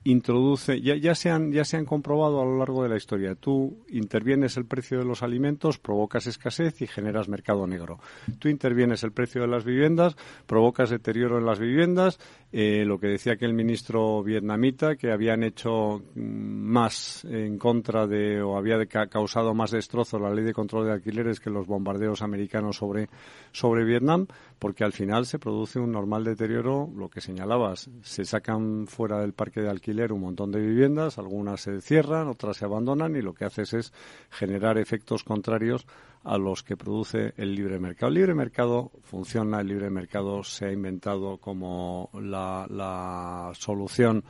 introduce, ya, ya, se han, ya se han comprobado a lo largo de la historia. Tú intervienes el precio de los alimentos, provocas escasez y generas mercado negro. Tú intervienes el precio de las viviendas, provocas deterioro en las viviendas. Eh, lo que decía aquel ministro vietnamita, que habían hecho mm, más en contra de, o había causado más destrozo la ley de control de alquileres que los bombardeos americanos sobre, sobre Vietnam, porque al final se produce un normal deterioro, lo que señalabas, se sacan fuera del parque de alquiler un montón de viviendas, algunas se cierran, otras se abandonan y lo que haces es generar efectos contrarios a los que produce el libre mercado. El libre mercado funciona, el libre mercado se ha inventado como la, la solución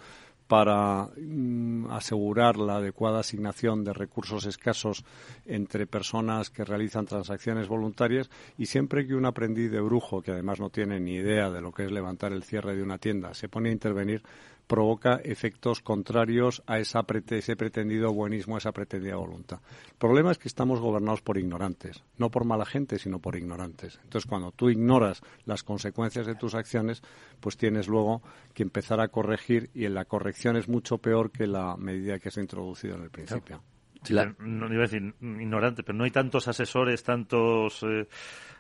para mm, asegurar la adecuada asignación de recursos escasos entre personas que realizan transacciones voluntarias y siempre que un aprendiz de brujo, que además no tiene ni idea de lo que es levantar el cierre de una tienda, se pone a intervenir, provoca efectos contrarios a esa ese pretendido buenismo, a esa pretendida voluntad. El problema es que estamos gobernados por ignorantes, no por mala gente, sino por ignorantes. Entonces, cuando tú ignoras las consecuencias de tus acciones, pues tienes luego que empezar a corregir y en la corrección es mucho peor que la medida que se ha introducido en el principio. no iba a decir ignorante, pero no hay tantos asesores, tantos eh,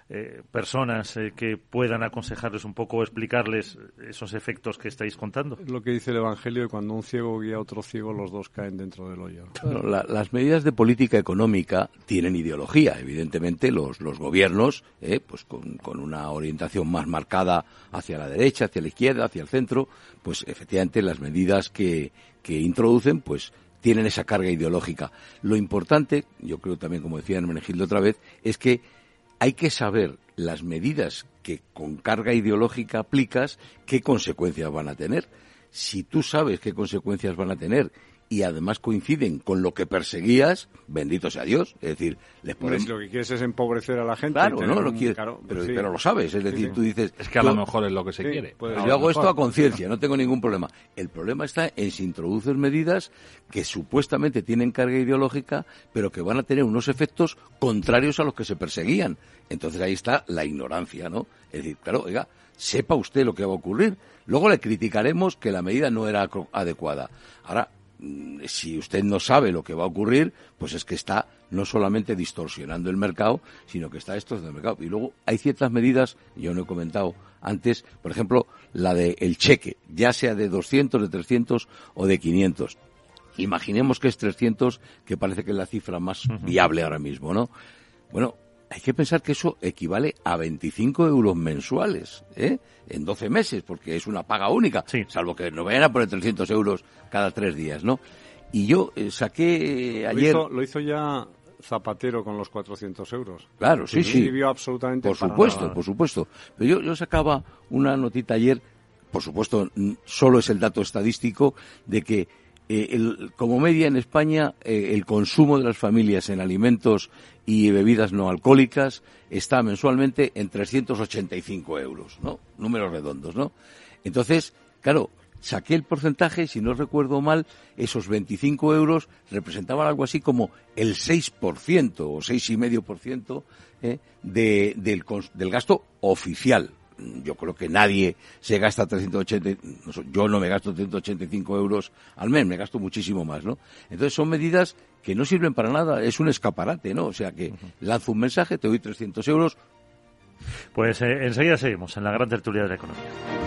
eh, personas eh, que puedan aconsejarles un poco o explicarles esos efectos que estáis contando. lo que dice el Evangelio, cuando un ciego guía a otro ciego, los dos caen dentro del hoyo. las medidas de política económica tienen ideología. Evidentemente, los, los gobiernos, eh, pues con, con, una orientación más marcada hacia la derecha, hacia la izquierda, hacia el centro, pues efectivamente las medidas que, que introducen, pues tienen esa carga ideológica. Lo importante, yo creo también, como decía Hermenegildo otra vez, es que hay que saber las medidas que con carga ideológica aplicas, qué consecuencias van a tener. Si tú sabes qué consecuencias van a tener y además coinciden con lo que perseguías, bendito sea Dios. Es decir, les pones... Lo que quieres es empobrecer a la gente. Claro, no, lo quieres, pero, lo sabes. Es decir, tú dices... Es que a lo mejor es lo que se quiere. Yo hago esto a conciencia, no tengo ningún problema. El problema está en si introduces medidas que supuestamente tienen carga ideológica, pero que van a tener unos efectos contrarios a los que se perseguían. Entonces ahí está la ignorancia, ¿no? Es decir, claro, oiga, sepa usted lo que va a ocurrir. Luego le criticaremos que la medida no era adecuada. Ahora, si usted no sabe lo que va a ocurrir, pues es que está no solamente distorsionando el mercado, sino que está distorsionando el mercado. Y luego hay ciertas medidas, yo no he comentado antes, por ejemplo, la del cheque, ya sea de 200, de 300 o de 500. Imaginemos que es 300, que parece que es la cifra más viable ahora mismo, ¿no? Bueno, hay que pensar que eso equivale a 25 euros mensuales, ¿eh? En 12 meses, porque es una paga única, salvo que no vayan a poner 300 euros cada tres días, ¿no? Y yo eh, saqué ayer... Lo hizo, ya Zapatero con los 400 euros. Claro, sí, sí. Absolutamente Por supuesto, por supuesto. Pero yo, yo sacaba una notita ayer, por supuesto, solo es el dato estadístico, de que eh, el, como media en España, eh, el consumo de las familias en alimentos y bebidas no alcohólicas está mensualmente en 385 euros, ¿no? Números redondos, ¿no? Entonces, claro, saqué el porcentaje, si no recuerdo mal, esos 25 euros representaban algo así como el 6% o 6,5% ¿eh? de, del, del gasto oficial, yo creo que nadie se gasta 380, yo no me gasto 385 euros al mes, me gasto muchísimo más, ¿no? Entonces son medidas que no sirven para nada, es un escaparate, ¿no? O sea que lanzo un mensaje, te doy 300 euros. Pues eh, enseguida seguimos en la gran tertulia de la economía.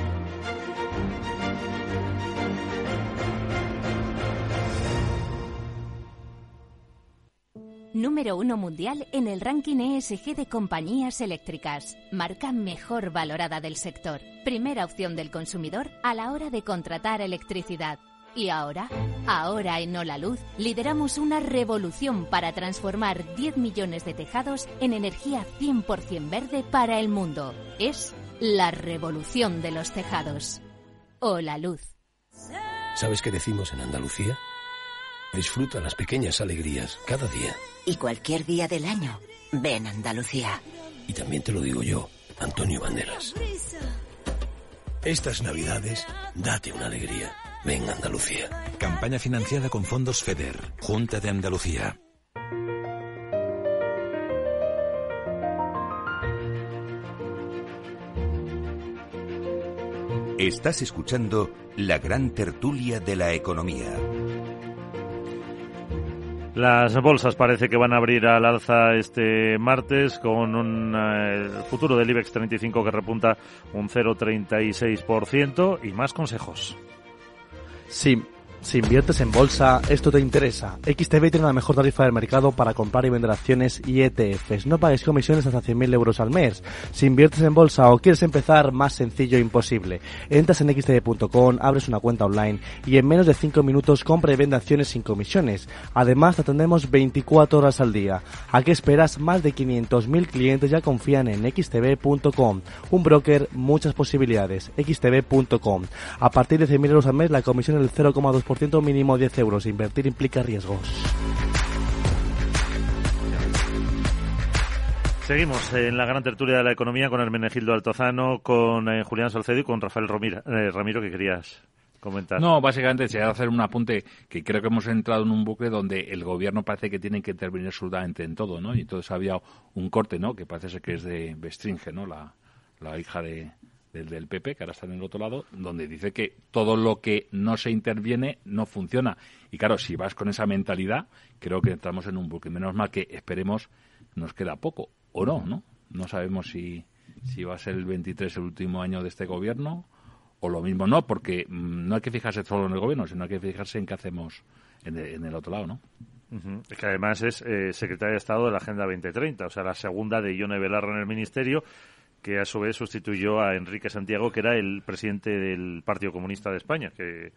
Número uno mundial en el ranking ESG de compañías eléctricas, marca mejor valorada del sector, primera opción del consumidor a la hora de contratar electricidad. Y ahora, ahora en Hola Luz, lideramos una revolución para transformar 10 millones de tejados en energía 100% verde para el mundo. Es la revolución de los tejados. Hola Luz. ¿Sabes qué decimos en Andalucía? Disfruta las pequeñas alegrías cada día. Y cualquier día del año, ven Andalucía. Y también te lo digo yo, Antonio Banderas. Estas navidades, date una alegría. Ven Andalucía. Campaña financiada con fondos FEDER, Junta de Andalucía. Estás escuchando la gran tertulia de la economía. Las bolsas parece que van a abrir al alza este martes con un eh, futuro del IBEX 35 que repunta un 0,36% y más consejos. Sí, si inviertes en bolsa, esto te interesa. XTB tiene la mejor tarifa del mercado para comprar y vender acciones y ETFs. No pagues comisiones hasta 100.000 euros al mes. Si inviertes en bolsa o quieres empezar, más sencillo imposible. Entras en xtb.com, abres una cuenta online y en menos de 5 minutos compra y vende acciones sin comisiones. Además, te atendemos 24 horas al día. ¿A qué esperas? Más de 500.000 clientes ya confían en xtb.com. Un broker, muchas posibilidades. xtb.com. A partir de 100.000 euros al mes, la comisión es del 0,2% ciento mínimo 10 euros. Invertir implica riesgos. Seguimos en la gran tertulia de la economía con Hermenegildo Altozano, con eh, Julián Salcedo y con Rafael Romira, eh, Ramiro, que querías comentar. No, básicamente se hacer un apunte que creo que hemos entrado en un bucle donde el gobierno parece que tiene que intervenir absolutamente en todo, ¿no? Y entonces había un corte, ¿no? Que parece que es de Bestringe, ¿no? La, la hija de, del, del PP, que ahora está en el otro lado, donde dice que todo lo que no se interviene no funciona. Y claro, si vas con esa mentalidad, creo que entramos en un buque. Menos mal que esperemos, nos queda poco, o no, ¿no? No sabemos si, si va a ser el 23 el último año de este gobierno, o lo mismo no, porque mm, no hay que fijarse solo en el gobierno, sino hay que fijarse en qué hacemos en el, otro lado, ¿no? Es que además es eh, secretaria de Estado de la Agenda 2030, o sea, la segunda de Ione Belarra en el Ministerio que a su vez sustituyó a Enrique Santiago, que era el presidente del Partido Comunista de España, que,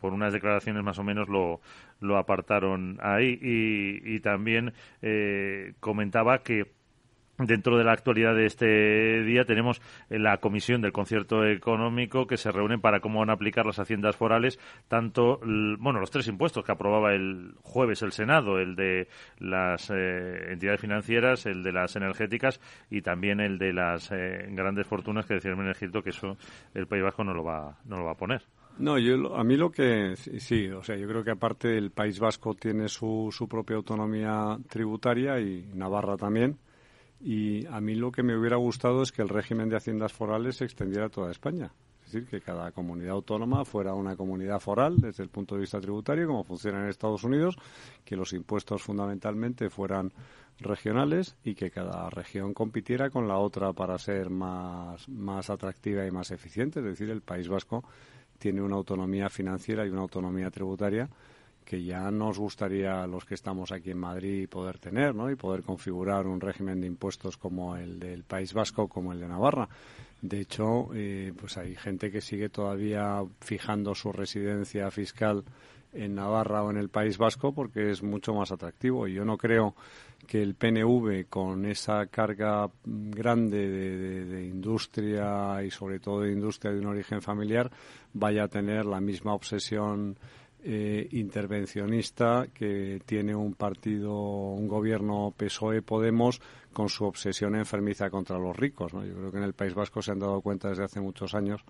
por unas declaraciones más o menos lo, lo apartaron ahí. Y, y también eh, comentaba que Dentro de la actualidad de este día tenemos la comisión del concierto económico que se reúne para cómo van a aplicar las haciendas forales, tanto, bueno, los tres impuestos que aprobaba el jueves el Senado, el de las eh, entidades financieras, el de las energéticas y también el de las eh, grandes fortunas que decía el Menegildo que eso el País Vasco no lo va, no lo va a poner. No, yo, a mí lo que sí, o sea, yo creo que aparte el País Vasco tiene su, su propia autonomía tributaria y Navarra también y a mí lo que me hubiera gustado es que el régimen de haciendas forales se extendiera a toda España. Es decir, que cada comunidad autónoma fuera una comunidad foral desde el punto de vista tributario, como funciona en Estados Unidos, que los impuestos fundamentalmente fueran regionales y que cada región compitiera con la otra para ser más, más atractiva y más eficiente. Es decir, el País Vasco tiene una autonomía financiera y una autonomía tributaria que ya nos gustaría a los que estamos aquí en Madrid poder tener, ¿no? Y poder configurar un régimen de impuestos como el del País Vasco, como el de Navarra. De hecho, eh, pues hay gente que sigue todavía fijando su residencia fiscal en Navarra o en el País Vasco porque es mucho más atractivo. Y yo no creo que el PNV, con esa carga grande de, de, industria y sobre todo de industria de un origen familiar, vaya a tener la misma obsesión eh, intervencionista que tiene un partido, un gobierno PSOE-Podemos con su obsesión enfermiza contra los ricos. Yo creo que en el País Vasco se han dado cuenta desde hace muchos años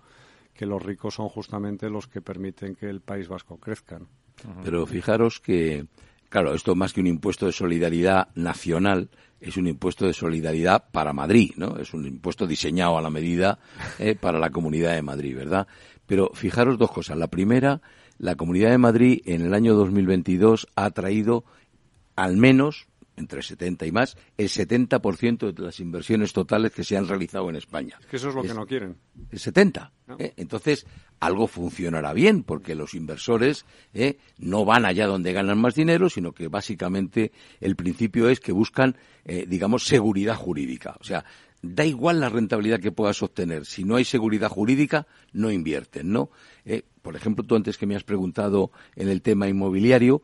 que los ricos son justamente los que permiten que el País Vasco crezca. Pero fijaros que, claro, esto más que un impuesto de solidaridad nacional, es un impuesto de solidaridad para Madrid, ¿no? Es un impuesto diseñado a la medida eh, para la Comunidad de Madrid, ¿verdad? Pero fijaros dos cosas. La primera la Comunidad de Madrid en el año 2022 ha traído al menos entre 70 y más, el 70% de las inversiones totales que se han realizado en España. Es que eso es lo que no quieren. El 70. ¿eh? Entonces, algo funcionará bien, porque los inversores ¿eh? no van allá donde ganan más dinero, sino que básicamente el principio es que buscan, eh, digamos, seguridad jurídica. O sea, da igual la rentabilidad que puedas obtener. Si no hay seguridad jurídica, no invierten, ¿no? Eh, por ejemplo, tú antes que me has preguntado en el tema inmobiliario,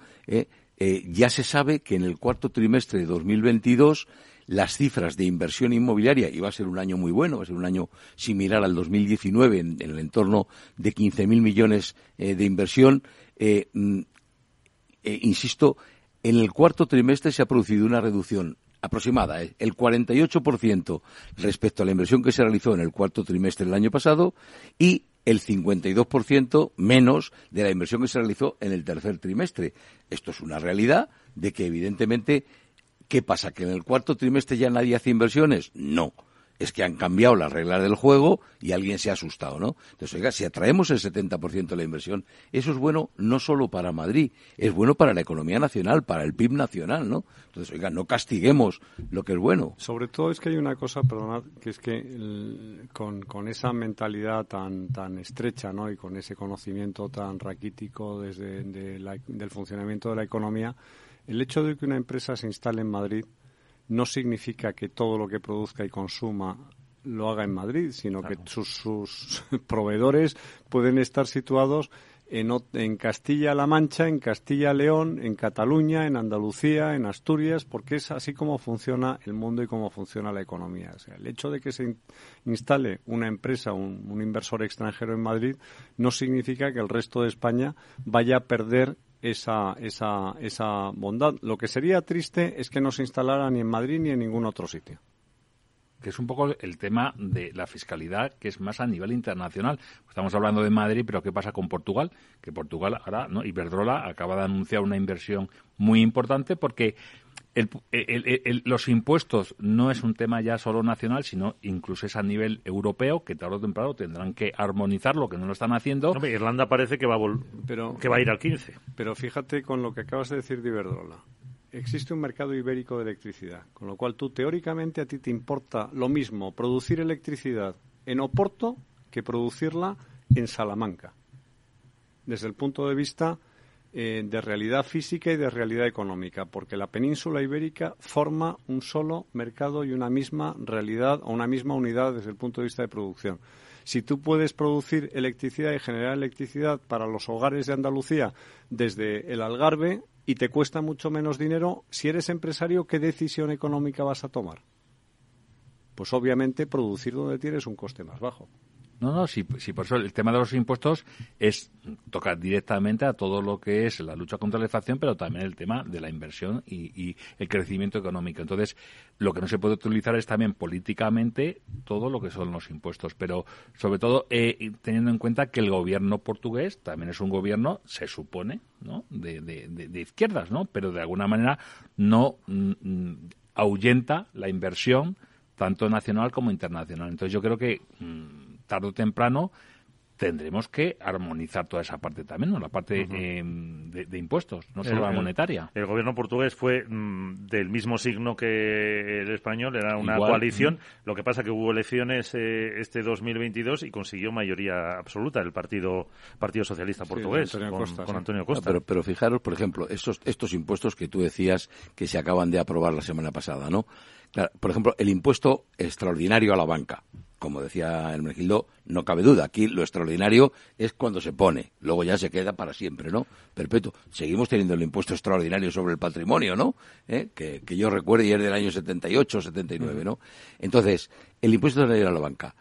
ya se sabe que en el cuarto trimestre de 2022 las cifras de inversión inmobiliaria, y va a ser un año muy bueno, va a ser un año similar al 2019 en, en el entorno de 15.000 millones eh, de inversión, eh, mm, eh, insisto, en el cuarto trimestre se ha producido una reducción aproximada, el 48% respecto a la inversión que se realizó en el cuarto trimestre del año pasado y el 52% menos de la inversión que se realizó en el tercer trimestre. Esto es una realidad de que evidentemente ¿Qué pasa? ¿Que en el cuarto trimestre ya nadie hace inversiones? No. Es que han cambiado las reglas del juego y alguien se ha asustado, ¿no? Entonces, oiga, si atraemos el 70% de la inversión, eso es bueno no solo para Madrid, es bueno para la economía nacional, para el PIB nacional, ¿no? Entonces, oiga, no castiguemos lo que es bueno. Sobre todo es que hay una cosa, perdonad, que es que con, esa mentalidad tan, tan estrecha, ¿no? Y con ese conocimiento tan raquítico desde del funcionamiento de la economía, el hecho de que una empresa se instale en Madrid no significa que todo lo que produzca y consuma lo haga en Madrid, sino que sus, *laughs* proveedores pueden estar situados en, en Castilla-La Mancha, en Castilla-León, en Cataluña, en Andalucía, en Asturias, porque es así como funciona el mundo y cómo funciona la economía. O sea, el hecho de que se instale una empresa, un, un inversor extranjero en Madrid, no significa que el resto de España vaya a perder esa, esa, esa bondad. Lo que sería triste es que no se instalara ni en Madrid ni en ningún otro sitio que es un poco el tema de la fiscalidad, que es más a nivel internacional. Estamos hablando de Madrid, pero ¿qué pasa con Portugal? Que Portugal ahora, ¿no? Iberdrola acaba de anunciar una inversión muy importante porque los impuestos no es un tema ya solo nacional, sino incluso es a nivel europeo, que tarde o temprano tendrán que armonizarlo, que no lo están haciendo. Irlanda parece que va, a que va a ir al 15. Pero fíjate con lo que acabas de decir de Iberdrola. Existe un mercado ibérico de electricidad, con lo cual tú teóricamente a ti te importa lo mismo producir electricidad en Oporto que producirla en Salamanca. Desde el punto de vista eh, de realidad física y de realidad económica, porque la península ibérica forma un solo mercado y una misma realidad o una misma unidad desde el punto de vista de producción. Si tú puedes producir electricidad y generar electricidad para los hogares de Andalucía desde el Algarve y te cuesta mucho menos dinero, si eres empresario, ¿qué decisión económica vas a tomar? Pues obviamente producir donde tienes un coste más bajo. No, no, sí, sí, por eso el tema de los impuestos es tocar directamente a todo lo que es la lucha contra la inflación, pero también el tema de la inversión y, el crecimiento económico. Entonces, lo que no se puede utilizar es también políticamente todo lo que son los impuestos, pero sobre todo eh, teniendo en cuenta que el gobierno portugués también es un gobierno, se supone, ¿no? de, de, izquierdas, ¿no? Pero de alguna manera no mm, ahuyenta la inversión tanto nacional como internacional. Entonces, yo creo que. Mm, tarde o temprano tendremos que armonizar toda esa parte también, ¿no? la parte em, de, impuestos, no solo la monetaria. El, gobierno portugués fue mm, del mismo signo que el español, era una coalición. Lo que pasa que hubo elecciones eh, este 2022 y consiguió mayoría absoluta el Partido Partido Socialista portugués con, Antonio Costa. pero, pero fijaros, por ejemplo, estos, estos impuestos que tú decías que se acaban de aprobar la semana pasada, ¿no? por ejemplo, el impuesto extraordinario a la banca. Como decía el Mergildo, no cabe duda. Aquí lo extraordinario es cuando se pone. Luego ya se queda para siempre, ¿no? Perpetuo. Seguimos teniendo el impuesto extraordinario sobre el patrimonio, ¿no? ¿Eh? Que, yo recuerdo y es del año 78 o 79, ¿no? Entonces, el impuesto extraordinario a la banca.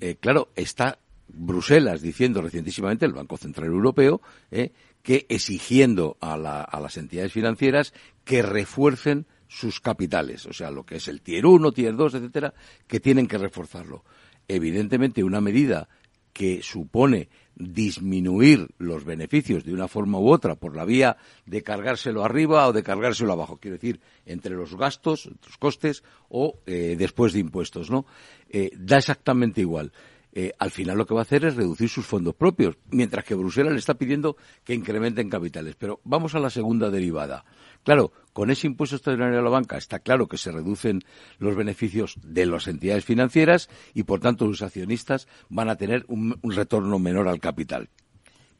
Eh, claro, está Bruselas diciendo recientísimamente, el Banco Central Europeo, ¿eh? que exigiendo a las entidades financieras que refuercen sus capitales, o sea, lo que es el tier 1, tier 2, etcétera, que tienen que reforzarlo. Evidentemente, una medida que supone disminuir los beneficios de una forma u otra por la vía de cargárselo arriba o de cargárselo abajo, quiero decir, entre los gastos, los costes o eh, después de impuestos, ¿no? Eh, da exactamente igual. Eh, al final lo que va a hacer es reducir sus fondos propios, mientras que Bruselas le está pidiendo que incrementen capitales. Pero vamos a la segunda derivada. Claro, con ese impuesto extraordinario a la banca está claro que se reducen los beneficios de las entidades financieras y, por tanto, sus accionistas van a tener un, retorno menor al capital.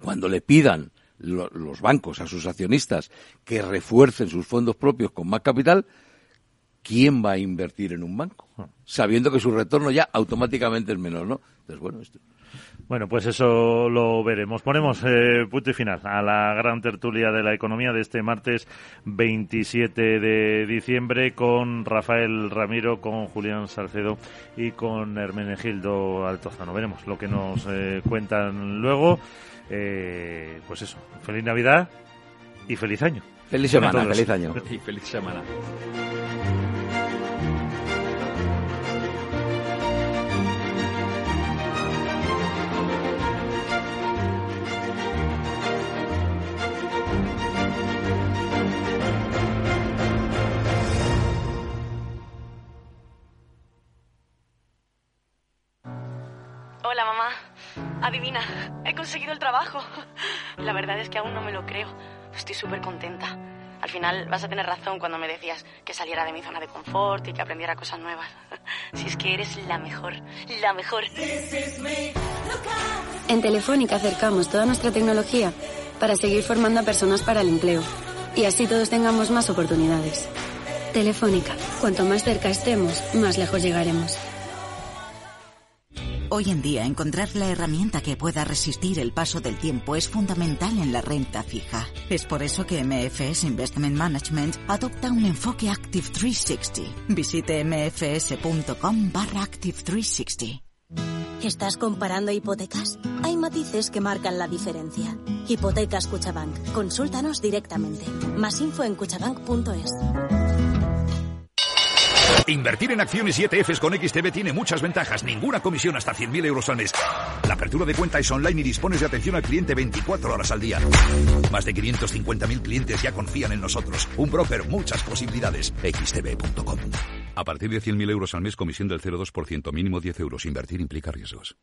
Cuando le pidan los bancos a sus accionistas que refuercen sus fondos propios con más capital, ¿quién va a invertir en un banco? Ah. Sabiendo que su retorno ya automáticamente es menor, ¿no? Entonces, bueno, esto. Bueno, pues eso lo veremos. Ponemos eh, punto y final a la gran tertulia de la economía de este martes 27 de diciembre con Rafael Ramiro, con Julián Salcedo y con Hermenegildo Altozano. Veremos lo que nos eh, cuentan luego. Eh, pues eso, feliz Navidad y feliz año. Feliz semana, feliz año. *laughs* Y feliz semana. Conseguido el trabajo. La verdad es que aún no me lo creo. Estoy súper contenta. Al final vas a tener razón cuando me decías que saliera de mi zona de confort y que aprendiera cosas nuevas. Si es que eres la mejor, la mejor. En Telefónica acercamos toda nuestra tecnología para seguir formando a personas para el empleo y así todos tengamos más oportunidades. Telefónica, cuanto más cerca estemos, más lejos llegaremos. Hoy en día encontrar la herramienta que pueda resistir el paso del tiempo es fundamental en la renta fija. Es por eso que MFS Investment Management adopta un enfoque Active 360. Visite mfs.com barra Active 360. ¿Estás comparando hipotecas? Hay matices que marcan la diferencia. Hipotecas Cuchabank. Consúltanos directamente. Más info en cuchabank.es. Invertir en acciones y ETFs con XTB tiene muchas ventajas. Ninguna comisión hasta 100.000 euros al mes. La apertura de cuenta es online y dispones de atención al cliente 24 horas al día. Más de 550.000 clientes ya confían en nosotros. Un broker, muchas posibilidades. XTB.com. A partir de 100.000 euros al mes, comisión del 0,2%, mínimo 10 euros. Invertir implica riesgos.